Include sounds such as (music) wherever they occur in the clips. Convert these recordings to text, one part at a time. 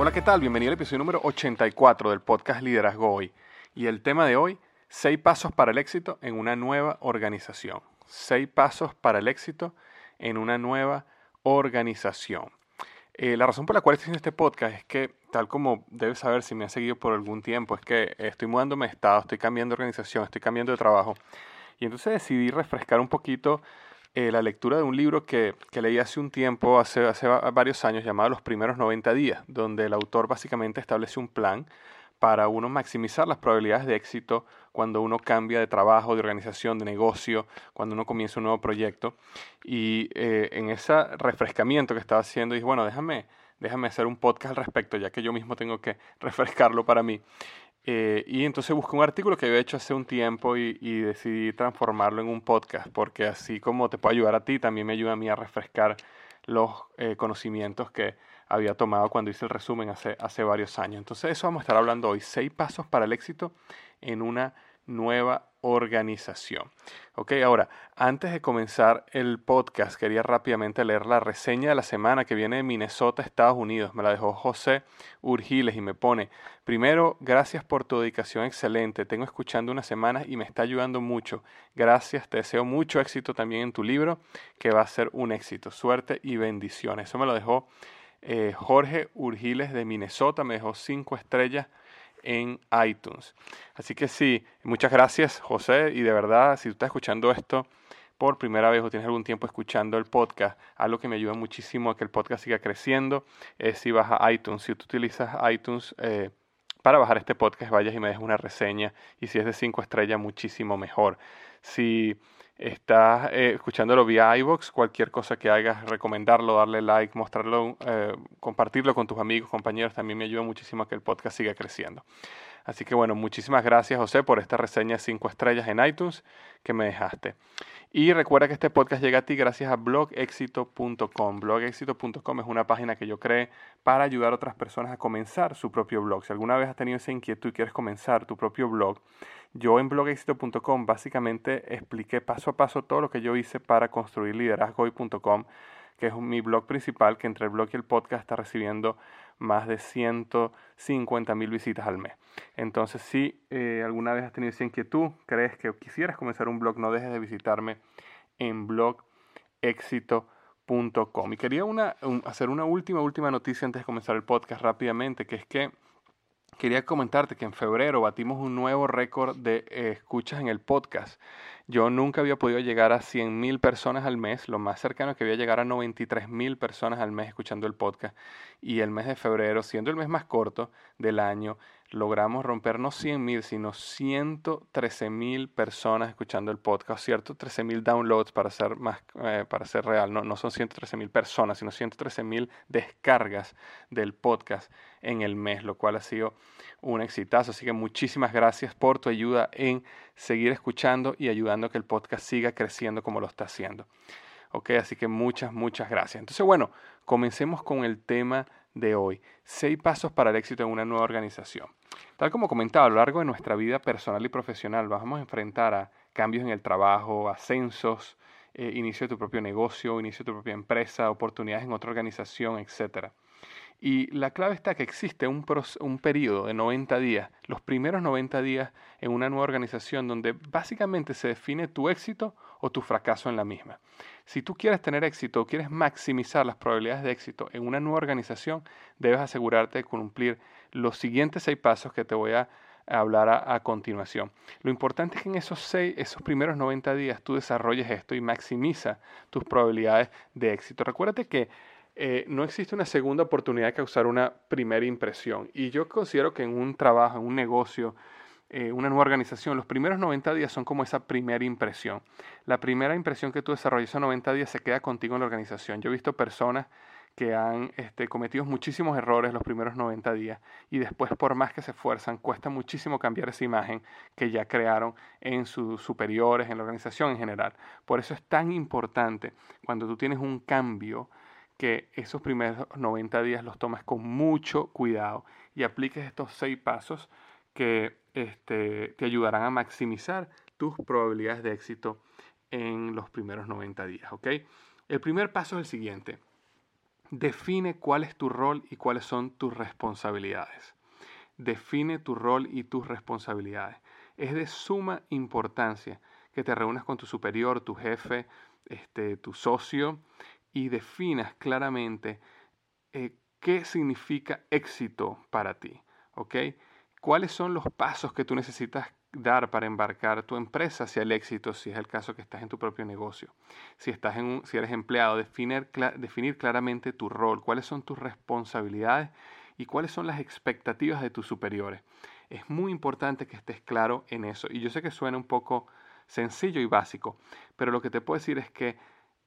Hola, ¿qué tal? Bienvenido al episodio número 84 del podcast Liderazgo Hoy. Y el tema de hoy, seis pasos para el éxito en una nueva organización. Seis pasos para el éxito en una nueva organización. Eh, la razón por la cual estoy haciendo este podcast es que, tal como debes saber si me has seguido por algún tiempo, es que estoy mudándome de estado, estoy cambiando de organización, estoy cambiando de trabajo. Y entonces decidí refrescar un poquito eh, la lectura de un libro que, que, leí hace un tiempo, hace, hace varios años, llamado Los primeros 90 días, donde el autor básicamente establece un plan para uno maximizar las probabilidades de éxito cuando uno cambia de trabajo, de organización, de negocio, cuando uno comienza un nuevo proyecto. Y eh, en ese refrescamiento que estaba haciendo, dije, bueno, déjame, déjame hacer un podcast al respecto, ya que yo mismo tengo que (laughs) refrescarlo para mí. Eh, y entonces busqué un artículo que había hecho hace un tiempo y, decidí transformarlo en un podcast, porque así como te puede ayudar a ti, también me ayuda a mí a refrescar los eh, conocimientos que había tomado cuando hice el resumen hace, hace varios años. Entonces eso vamos a estar hablando hoy, seis pasos para el éxito en una nueva organización. Ok, ahora, antes de comenzar el podcast, quería rápidamente leer la reseña de la semana que viene de Minnesota, Estados Unidos. Me la dejó José Urgiles y me pone, primero, gracias por tu dedicación excelente. Tengo escuchando unas semanas y me está ayudando mucho. Gracias, te deseo mucho éxito también en tu libro, que va a ser un éxito. Suerte y bendiciones. Eso me lo dejó eh, Jorge Urgiles de Minnesota, me dejó cinco estrellas en iTunes. Así que sí, muchas gracias José y de verdad si tú estás escuchando esto por primera vez o tienes algún tiempo escuchando el podcast, algo que me ayuda muchísimo a que el podcast siga creciendo es si vas a iTunes, si tú utilizas iTunes eh, para bajar este podcast, vayas y me dejes una reseña y si es de cinco estrellas, muchísimo mejor. Si estás eh, escuchándolo vía iVoox, cualquier cosa que hagas, recomendarlo, darle like, mostrarlo, eh, compartirlo con tus amigos, compañeros, también me ayuda muchísimo a que el podcast siga creciendo. Así que bueno, muchísimas gracias José por esta reseña de 5 estrellas en iTunes que me dejaste. Y recuerda que este podcast llega a ti gracias a blogexito.com. Blogexito.com es una página que yo creé para ayudar a otras personas a comenzar su propio blog. Si alguna vez has tenido esa inquietud y quieres comenzar tu propio blog, yo en blogexito.com básicamente expliqué paso a paso todo lo que yo hice para construir liderazgoy.com, que es mi blog principal, que entre el blog y el podcast está recibiendo más de 150 mil visitas al mes. Entonces, si eh, alguna vez has tenido esa inquietud, crees que quisieras comenzar un blog, no dejes de visitarme en blogexito.com Y quería una, hacer una última, última noticia antes de comenzar el podcast rápidamente, que es que quería comentarte que en febrero batimos un nuevo récord de eh, escuchas en el podcast. Yo nunca había podido llegar a 100.000 personas al mes, lo más cercano que había llegar a 93.000 personas al mes escuchando el podcast. Y el mes de febrero, siendo el mes más corto del año, logramos romper no 100 mil, sino 113 mil personas escuchando el podcast, ¿cierto? 13 mil downloads para ser, más, eh, para ser real, no, no son 113 mil personas, sino 113 mil descargas del podcast en el mes, lo cual ha sido un exitazo. Así que muchísimas gracias por tu ayuda en seguir escuchando y ayudando a que el podcast siga creciendo como lo está haciendo. Ok, así que muchas, muchas gracias. Entonces, bueno, comencemos con el tema de hoy. Seis pasos para el éxito en una nueva organización. Tal como comentaba, a lo largo de nuestra vida personal y profesional vamos a enfrentar a cambios en el trabajo, ascensos, eh, inicio de tu propio negocio, inicio de tu propia empresa, oportunidades en otra organización, etc. Y la clave está que existe un, un periodo de 90 días, los primeros 90 días en una nueva organización donde básicamente se define tu éxito o tu fracaso en la misma. Si tú quieres tener éxito o quieres maximizar las probabilidades de éxito en una nueva organización, debes asegurarte de cumplir los siguientes seis pasos que te voy a hablar a, continuación. Lo importante es que en esos, seis, esos primeros 90 días tú desarrolles esto y maximiza tus probabilidades de éxito. Recuérdate que eh, no existe una segunda oportunidad de causar una primera impresión. Y yo considero que en un trabajo, en un negocio, eh, una nueva organización, los primeros 90 días son como esa primera impresión. La primera impresión que tú desarrollas esos 90 días se queda contigo en la organización. Yo he visto personas que han este, cometido muchísimos errores los primeros 90 días y después por más que se esfuerzan, cuesta muchísimo cambiar esa imagen que ya crearon en sus superiores, en la organización en general. Por eso es tan importante cuando tú tienes un cambio que esos primeros 90 días los tomes con mucho cuidado y apliques estos seis pasos que este, te ayudarán a maximizar tus probabilidades de éxito en los primeros 90 días. El primer paso es el siguiente. Define cuál es tu rol y cuáles son tus responsabilidades. Define tu rol y tus responsabilidades. Es de suma importancia que te reúnas con tu superior, tu jefe, este, tu socio y definas claramente eh, qué significa éxito para ti. ¿ok? ¿Cuáles son los pasos que tú necesitas dar para embarcar tu empresa hacia el éxito, si es el caso que estás en tu propio negocio? Si, estás en si eres empleado, definir, definir claramente tu rol, cuáles son tus responsabilidades y cuáles son las expectativas de tus superiores. Es muy importante que estés claro en eso. Y yo sé que suena un poco sencillo y básico, pero lo que te puedo decir es que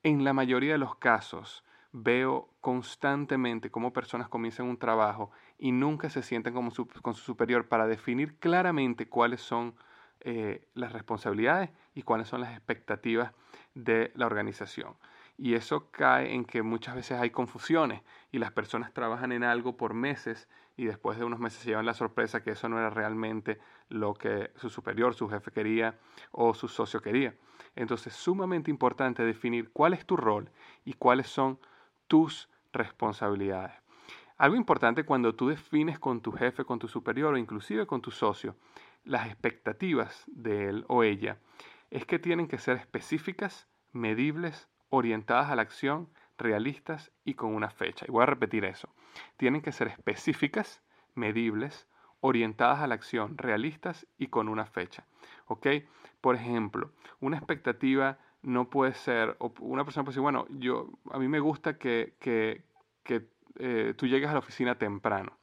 en la mayoría de los casos veo constantemente cómo personas comienzan un trabajo y nunca se sienten como con su superior para definir claramente cuáles son eh, las responsabilidades y cuáles son las expectativas de la organización. Y eso cae en que muchas veces hay confusiones y las personas trabajan en algo por meses y después de unos meses se llevan la sorpresa que eso no era realmente lo que su superior, su jefe quería o su socio quería. Entonces es sumamente importante definir cuál es tu rol y cuáles son tus responsabilidades. Algo importante cuando tú defines con tu jefe, con tu superior o inclusive con tu socio las expectativas de él o ella es que tienen que ser específicas, medibles, orientadas a la acción, realistas y con una fecha. Y voy a repetir eso. Tienen que ser específicas, medibles, orientadas a la acción, realistas y con una fecha. ¿Ok? Por ejemplo, una expectativa no puede ser, una persona puede decir, bueno, yo, a mí me gusta que, que, que eh, tú llegas a la oficina temprano.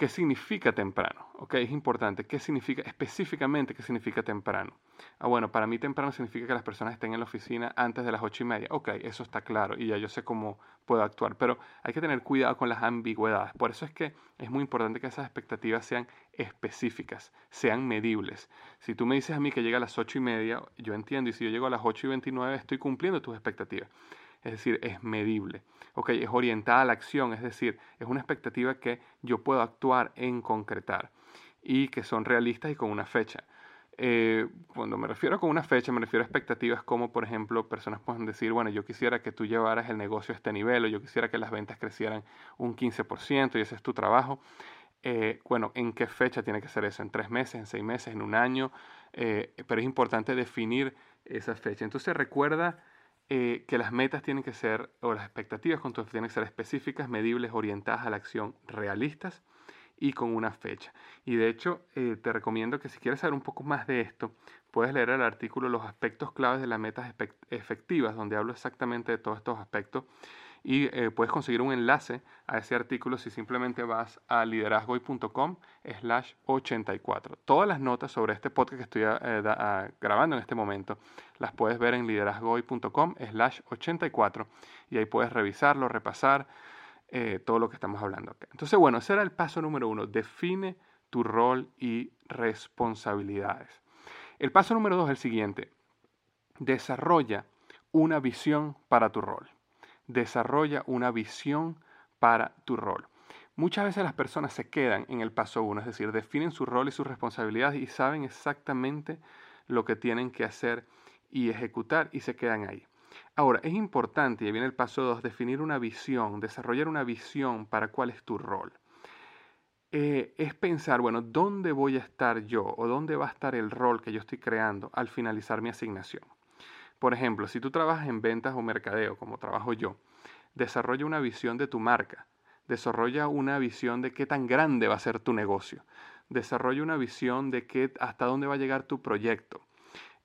¿Qué significa temprano? Okay, es importante. ¿Qué significa específicamente qué significa temprano? Ah, bueno, para mí temprano significa que las personas estén en la oficina antes de las ocho y media. Ok, eso está claro y ya yo sé cómo puedo actuar, pero hay que tener cuidado con las ambigüedades. Por eso es que es muy importante que esas expectativas sean específicas, sean medibles. Si tú me dices a mí que llega a las ocho y media, yo entiendo, y si yo llego a las ocho y veintinueve, estoy cumpliendo tus expectativas es decir, es medible. ¿ok? Es orientada a la acción, es decir, es una expectativa que yo puedo actuar en concretar y que son realistas y con una fecha. Eh, cuando me refiero con una fecha, me refiero a expectativas como, por ejemplo, personas pueden decir, bueno, yo quisiera que tú llevaras el negocio a este nivel o yo quisiera que las ventas crecieran un 15% y ese es tu trabajo. Eh, bueno, ¿en qué fecha tiene que ser eso? ¿En tres meses, en seis meses, en un año? Eh, pero es importante definir esa fecha. Entonces recuerda eh, que las metas tienen que ser, o las expectativas con tienen que ser específicas, medibles, orientadas a la acción, realistas y con una fecha. Y de hecho, eh, te recomiendo que si quieres saber un poco más de esto, puedes leer el artículo Los aspectos claves de las metas efectivas, donde hablo exactamente de todos estos aspectos. Y eh, puedes conseguir un enlace a ese artículo si simplemente vas a liderazgoy.com slash 84. Todas las notas sobre este podcast que estoy eh, grabando en este momento las puedes ver en liderazgoy.com slash 84 y ahí puedes revisarlo, repasar eh, todo lo que estamos hablando acá. Entonces, bueno, ese era el paso número uno. Define tu rol y responsabilidades. El paso número dos es el siguiente. Desarrolla una visión para tu rol. Desarrolla una visión para tu rol. Muchas veces las personas se quedan en el paso uno, es decir, definen su rol y sus responsabilidades y saben exactamente lo que tienen que hacer y ejecutar y se quedan ahí. Ahora, es importante, y viene el paso 2, definir una visión, desarrollar una visión para cuál es tu rol. Eh, es pensar, bueno, ¿dónde voy a estar yo o dónde va a estar el rol que yo estoy creando al finalizar mi asignación? Por ejemplo, si tú trabajas en ventas o mercadeo, como trabajo yo, desarrolla una visión de tu marca, desarrolla una visión de qué tan grande va a ser tu negocio, desarrolla una visión de qué, hasta dónde va a llegar tu proyecto,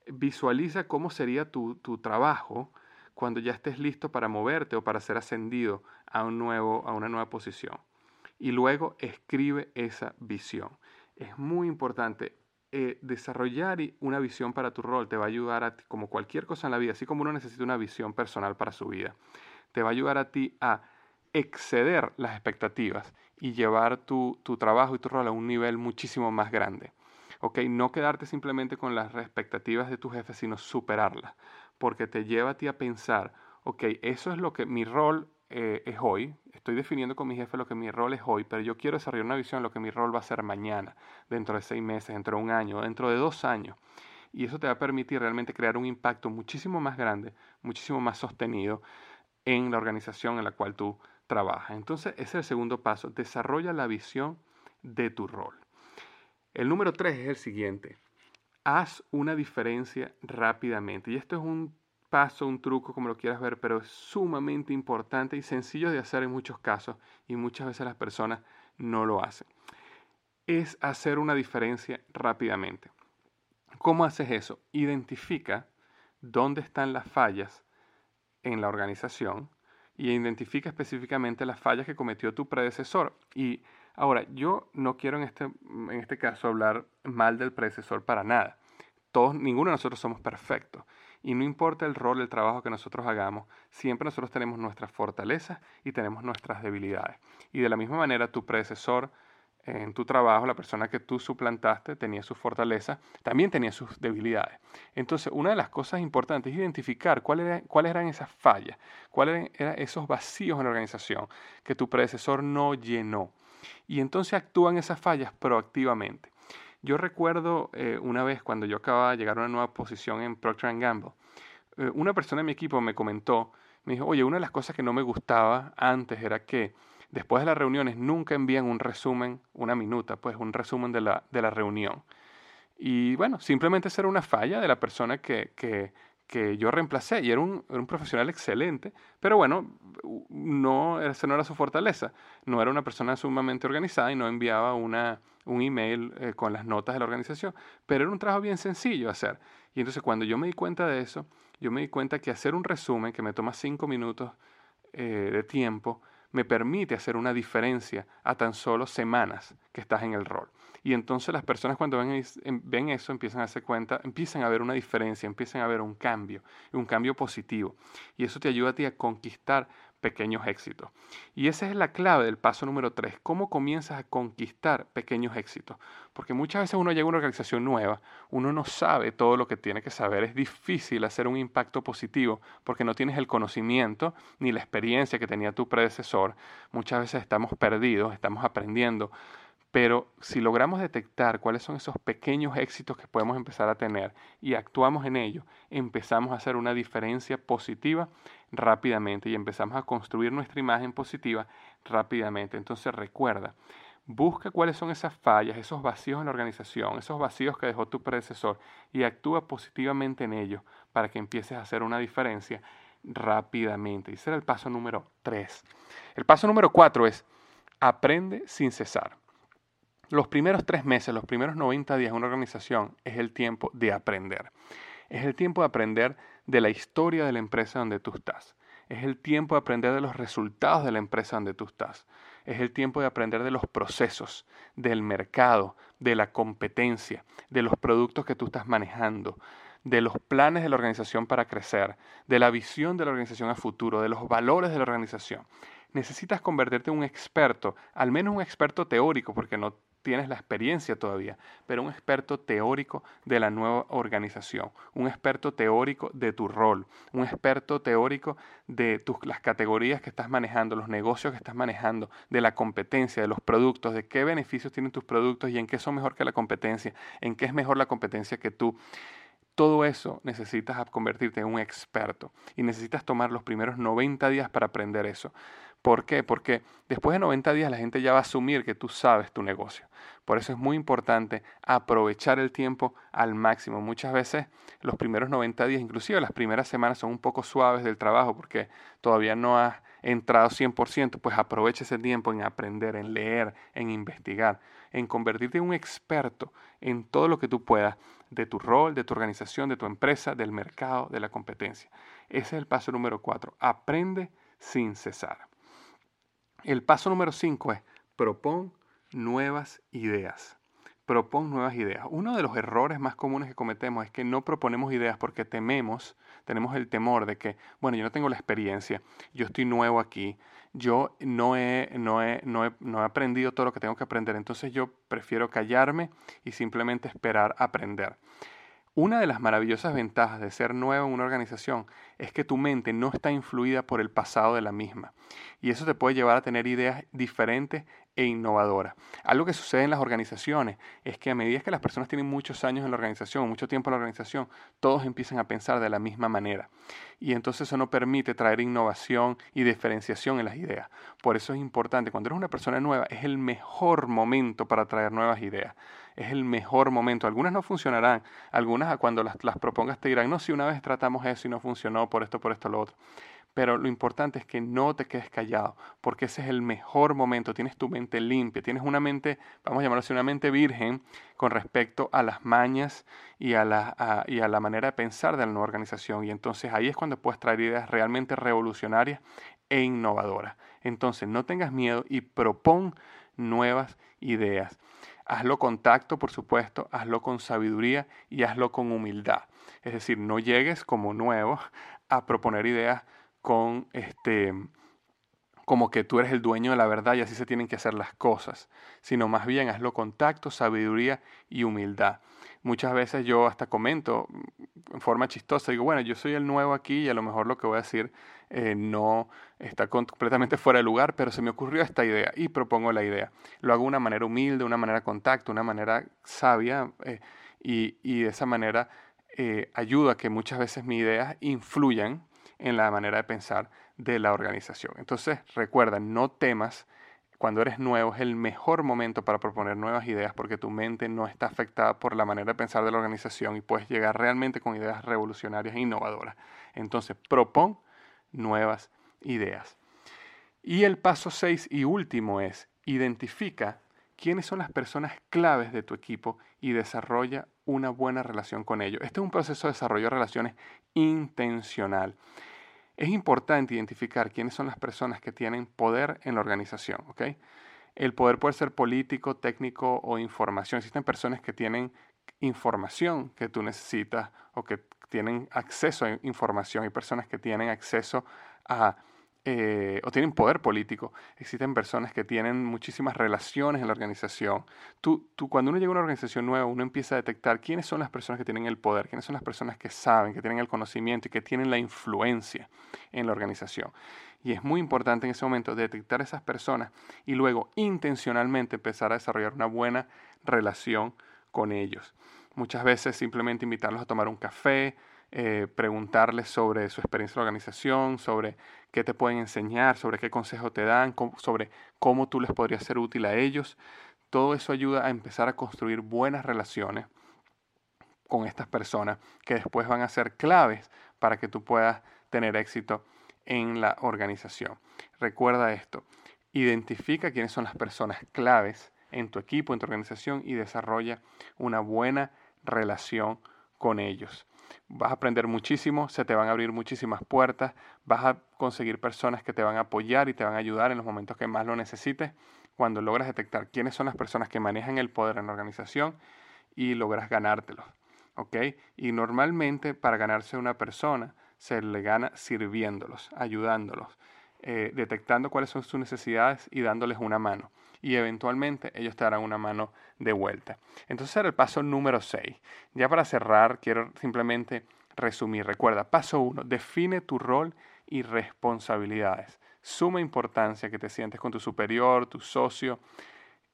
visualiza cómo sería tu, trabajo cuando ya estés listo para moverte o para ser ascendido a, un nuevo, a una nueva posición. Y luego escribe esa visión. Es muy importante. Eh, desarrollar una visión para tu rol te va a ayudar a ti, como cualquier cosa en la vida, así como uno necesita una visión personal para su vida, te va a ayudar a ti a exceder las expectativas y llevar tu, tu trabajo y tu rol a un nivel muchísimo más grande. ¿ok? No quedarte simplemente con las expectativas de tu jefe, sino superarlas, porque te lleva a ti a pensar, ok, eso es lo que mi rol eh, es hoy, estoy definiendo con mi jefe lo que mi rol es hoy, pero yo quiero desarrollar una visión de lo que mi rol va a ser mañana, dentro de seis meses, dentro de un año, dentro de dos años. Y eso te va a permitir realmente crear un impacto muchísimo más grande, muchísimo más sostenido en la organización en la cual tú trabajas. Entonces, ese es el segundo paso. Desarrolla la visión de tu rol. El número tres es el siguiente. Haz una diferencia rápidamente. Y esto es un paso, un truco, como lo quieras ver, pero es sumamente importante y sencillo de hacer en muchos casos y muchas veces las personas no lo hacen. Es hacer una diferencia rápidamente. ¿Cómo haces eso? Identifica dónde están las fallas en la organización y identifica específicamente las fallas que cometió tu predecesor. Y Ahora, yo no quiero en este, en este caso hablar mal del predecesor para nada. Todos, ninguno de nosotros somos perfectos. Y no importa el rol, el trabajo que nosotros hagamos, siempre nosotros tenemos nuestras fortalezas y tenemos nuestras debilidades. Y de la misma manera, tu predecesor en tu trabajo, la persona que tú suplantaste, tenía sus fortalezas, también tenía sus debilidades. Entonces, una de las cosas importantes es identificar cuáles eran esas fallas, cuáles eran esos vacíos en la organización que tu predecesor no llenó y entonces actúan esas fallas proactivamente. Yo recuerdo eh, una vez cuando yo acababa de llegar a una nueva posición en Procter Gamble, eh, una persona en mi equipo me comentó, me dijo, oye, una de las cosas que no me gustaba antes era que después de las reuniones nunca envían un resumen, una minuta, pues un resumen de la, de la reunión. Y bueno, simplemente esa era una falla de la persona que, que, que yo reemplacé y era un, un, profesional excelente, pero bueno, no, esa no era su fortaleza. No era una persona sumamente organizada y no enviaba una, un email eh, con las notas de la organización, pero era un trabajo bien sencillo hacer. Y entonces cuando yo me di cuenta de eso, yo me di cuenta que hacer un resumen que me toma cinco minutos eh, de tiempo, me permite hacer una diferencia a tan solo semanas que estás en el rol. Y entonces las personas cuando ven, em, ven eso empiezan a darse cuenta, empiezan a ver una diferencia, empiezan a ver un cambio, un cambio positivo. Y eso te ayuda a ti a conquistar pequeños éxitos. Y esa es la clave del paso número tres, cómo comienzas a conquistar pequeños éxitos. Porque muchas veces uno llega a una organización nueva, uno no sabe todo lo que tiene que saber, es difícil hacer un impacto positivo porque no tienes el conocimiento ni la experiencia que tenía tu predecesor. Muchas veces estamos perdidos, estamos aprendiendo. Pero si logramos detectar cuáles son esos pequeños éxitos que podemos empezar a tener y actuamos en ello, empezamos a hacer una diferencia positiva rápidamente y empezamos a construir nuestra imagen positiva rápidamente. Entonces recuerda, busca cuáles son esas fallas, esos vacíos en la organización, esos vacíos que dejó tu predecesor y actúa positivamente en ellos para que empieces a hacer una diferencia rápidamente. Ese era el paso número 3. El paso número 4 es aprende sin cesar. Los primeros tres meses, los primeros 90 días de una organización es el tiempo de aprender. Es el tiempo de aprender de la historia de la empresa donde tú estás. Es el tiempo de aprender de los resultados de la empresa donde tú estás. Es el tiempo de aprender de los procesos, del mercado, de la competencia, de los productos que tú estás manejando, de los planes de la organización para crecer, de la visión de la organización a futuro, de los valores de la organización. Necesitas convertirte en un experto, al menos un experto teórico, porque no tienes la experiencia todavía, pero un experto teórico de la nueva organización, un experto teórico de tu rol, un experto teórico de tus, las categorías que estás manejando, los negocios que estás manejando, de la competencia, de los productos, de qué beneficios tienen tus productos y en qué son mejor que la competencia, en qué es mejor la competencia que tú. Todo eso necesitas convertirte en un experto y necesitas tomar los primeros 90 días para aprender eso. ¿Por qué? Porque después de 90 días la gente ya va a asumir que tú sabes tu negocio. Por eso es muy importante aprovechar el tiempo al máximo. Muchas veces los primeros 90 días, inclusive las primeras semanas son un poco suaves del trabajo porque todavía no has entrado 100%, pues aprovecha ese tiempo en aprender, en leer, en investigar, en convertirte en un experto en todo lo que tú puedas de tu rol, de tu organización, de tu empresa, del mercado, de la competencia. Ese es el paso número 4. Aprende sin cesar. El paso número 5 es propon nuevas ideas. Propon nuevas ideas. Uno de los errores más comunes que cometemos es que no proponemos ideas porque tememos, tenemos el temor de que, bueno, yo no tengo la experiencia, yo estoy nuevo aquí, yo no he, no he, no he, no he aprendido todo lo que tengo que aprender, entonces yo prefiero callarme y simplemente esperar aprender. Una de las maravillosas ventajas de ser nuevo en una organización es que tu mente no está influida por el pasado de la misma. Y eso te puede llevar a tener ideas diferentes e innovadoras. Algo que sucede en las organizaciones es que a medida que las personas tienen muchos años en la organización, mucho tiempo en la organización, todos empiezan a pensar de la misma manera. Y entonces eso no permite traer innovación y diferenciación en las ideas. Por eso es importante, cuando eres una persona nueva, es el mejor momento para traer nuevas ideas es el mejor momento. Algunas no funcionarán, algunas cuando las, las propongas te dirán, no, si una vez tratamos eso y no funcionó por esto, por esto, lo otro. Pero lo importante es que no te quedes callado, porque ese es el mejor momento. Tienes tu mente limpia, tienes una mente, vamos a llamarlo así, una mente virgen con respecto a las mañas y a la, y a la manera de pensar de la nueva organización. Y entonces ahí es cuando puedes traer ideas realmente revolucionarias e innovadoras. Entonces no tengas miedo y propon nuevas ideas. Hazlo con tacto, por supuesto, hazlo con sabiduría y hazlo con humildad. Es decir, no llegues como nuevo a proponer ideas con este como que tú eres el dueño de la verdad y así se tienen que hacer las cosas, sino más bien hazlo con tacto, sabiduría y humildad. Muchas veces yo hasta comento en forma chistosa, digo, bueno, yo soy el nuevo aquí y a lo mejor lo que voy a decir eh, no está completamente fuera de lugar, pero se me ocurrió esta idea y propongo la idea. Lo hago de una manera humilde, de una manera contacto, una manera sabia eh, y, de esa manera eh, ayuda a que muchas veces mis ideas influyan en la manera de pensar de la organización. Entonces, recuerda, no temas cuando eres nuevo es el mejor momento para proponer nuevas ideas porque tu mente no está afectada por la manera de pensar de la organización y puedes llegar realmente con ideas revolucionarias e innovadoras. Entonces, propon nuevas ideas. Y el paso 6 y último es, identifica quiénes son las personas claves de tu equipo y desarrolla una buena relación con ellos. Este es un proceso de desarrollo de relaciones intencional. Es importante identificar quiénes son las personas que tienen poder en la organización. El poder puede ser político, técnico o información. Existen personas que tienen información que tú necesitas o que tienen acceso a información, hay personas que tienen acceso a eh, o tienen poder político. Existen personas que tienen muchísimas relaciones en la organización. Tú, tú, cuando uno llega a una organización nueva, uno empieza a detectar quiénes son las personas que tienen el poder, quiénes son las personas que saben, que tienen el conocimiento y que tienen la influencia en la organización. Y es muy importante en ese momento detectar esas personas y luego intencionalmente empezar a desarrollar una buena relación con ellos. Muchas veces simplemente invitarlos a tomar un café, eh, preguntarles sobre su experiencia en la organización, sobre qué te pueden enseñar, sobre qué consejo te dan, sobre cómo tú les podrías ser útil a ellos. Todo eso ayuda a empezar a construir buenas relaciones con estas personas que después van a ser claves para que tú puedas tener éxito en la organización. Recuerda esto, identifica quiénes son las personas claves en tu equipo, en tu organización y desarrolla una buena relación con ellos. Vas a aprender muchísimo, se te van a abrir muchísimas puertas, vas a conseguir personas que te van a apoyar y te van a ayudar en los momentos que más lo necesites. Cuando logras detectar quiénes son las personas que manejan el poder en la organización y logras ganártelos. ¿ok? Y normalmente para ganarse una persona se le gana sirviéndolos, ayudándolos, eh, detectando cuáles son sus necesidades y dándoles una mano. Y eventualmente ellos te darán una mano de vuelta. Entonces era el paso número 6. Ya para cerrar, quiero simplemente resumir. Recuerda, paso 1, define tu rol y responsabilidades. Suma importancia que te sientes con tu superior, tu socio,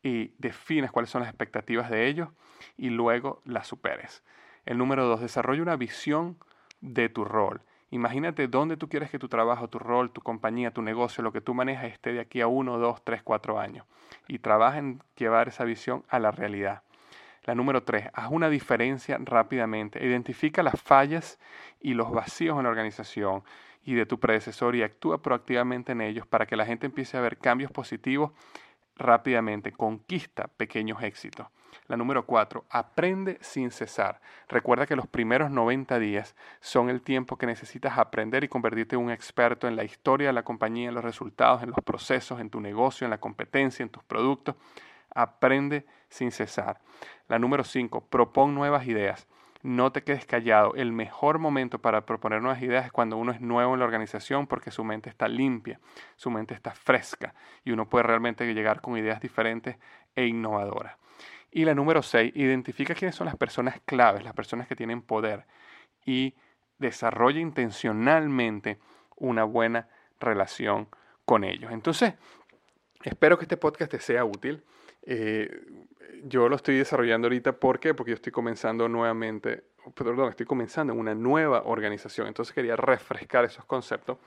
y defines cuáles son las expectativas de ellos y luego las superes. El número dos, desarrolla una visión de tu rol. Imagínate dónde tú quieres que tu trabajo, tu rol, tu compañía, tu negocio, lo que tú manejas esté de aquí a uno, dos, tres, cuatro años. Y trabaja en llevar esa visión a la realidad. La número tres, haz una diferencia rápidamente. Identifica las fallas y los vacíos en la organización y de tu predecesor y actúa proactivamente en ellos para que la gente empiece a ver cambios positivos rápidamente. Conquista pequeños éxitos. La número cuatro, aprende sin cesar. Recuerda que los primeros 90 días son el tiempo que necesitas aprender y convertirte en un experto en la historia de la compañía, en los resultados, en los procesos, en tu negocio, en la competencia, en tus productos. Aprende sin cesar. La número cinco, propon nuevas ideas. No te quedes callado. El mejor momento para proponer nuevas ideas es cuando uno es nuevo en la organización porque su mente está limpia, su mente está fresca y uno puede realmente llegar con ideas diferentes e innovadoras. Y la número 6, identifica quiénes son las personas claves, las personas que tienen poder y desarrolla intencionalmente una buena relación con ellos. Entonces, espero que este podcast te sea útil. Eh, yo lo estoy desarrollando ahorita, ¿por qué? Porque yo estoy comenzando nuevamente, perdón, estoy comenzando en una nueva organización, entonces quería refrescar esos conceptos.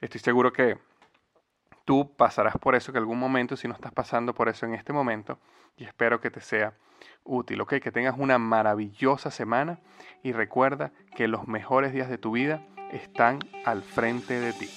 Estoy seguro que Tú pasarás por eso que algún momento, si no estás pasando por eso en este momento, y espero que te sea útil, ¿ok? Que tengas una maravillosa semana y recuerda que los mejores días de tu vida están al frente de ti.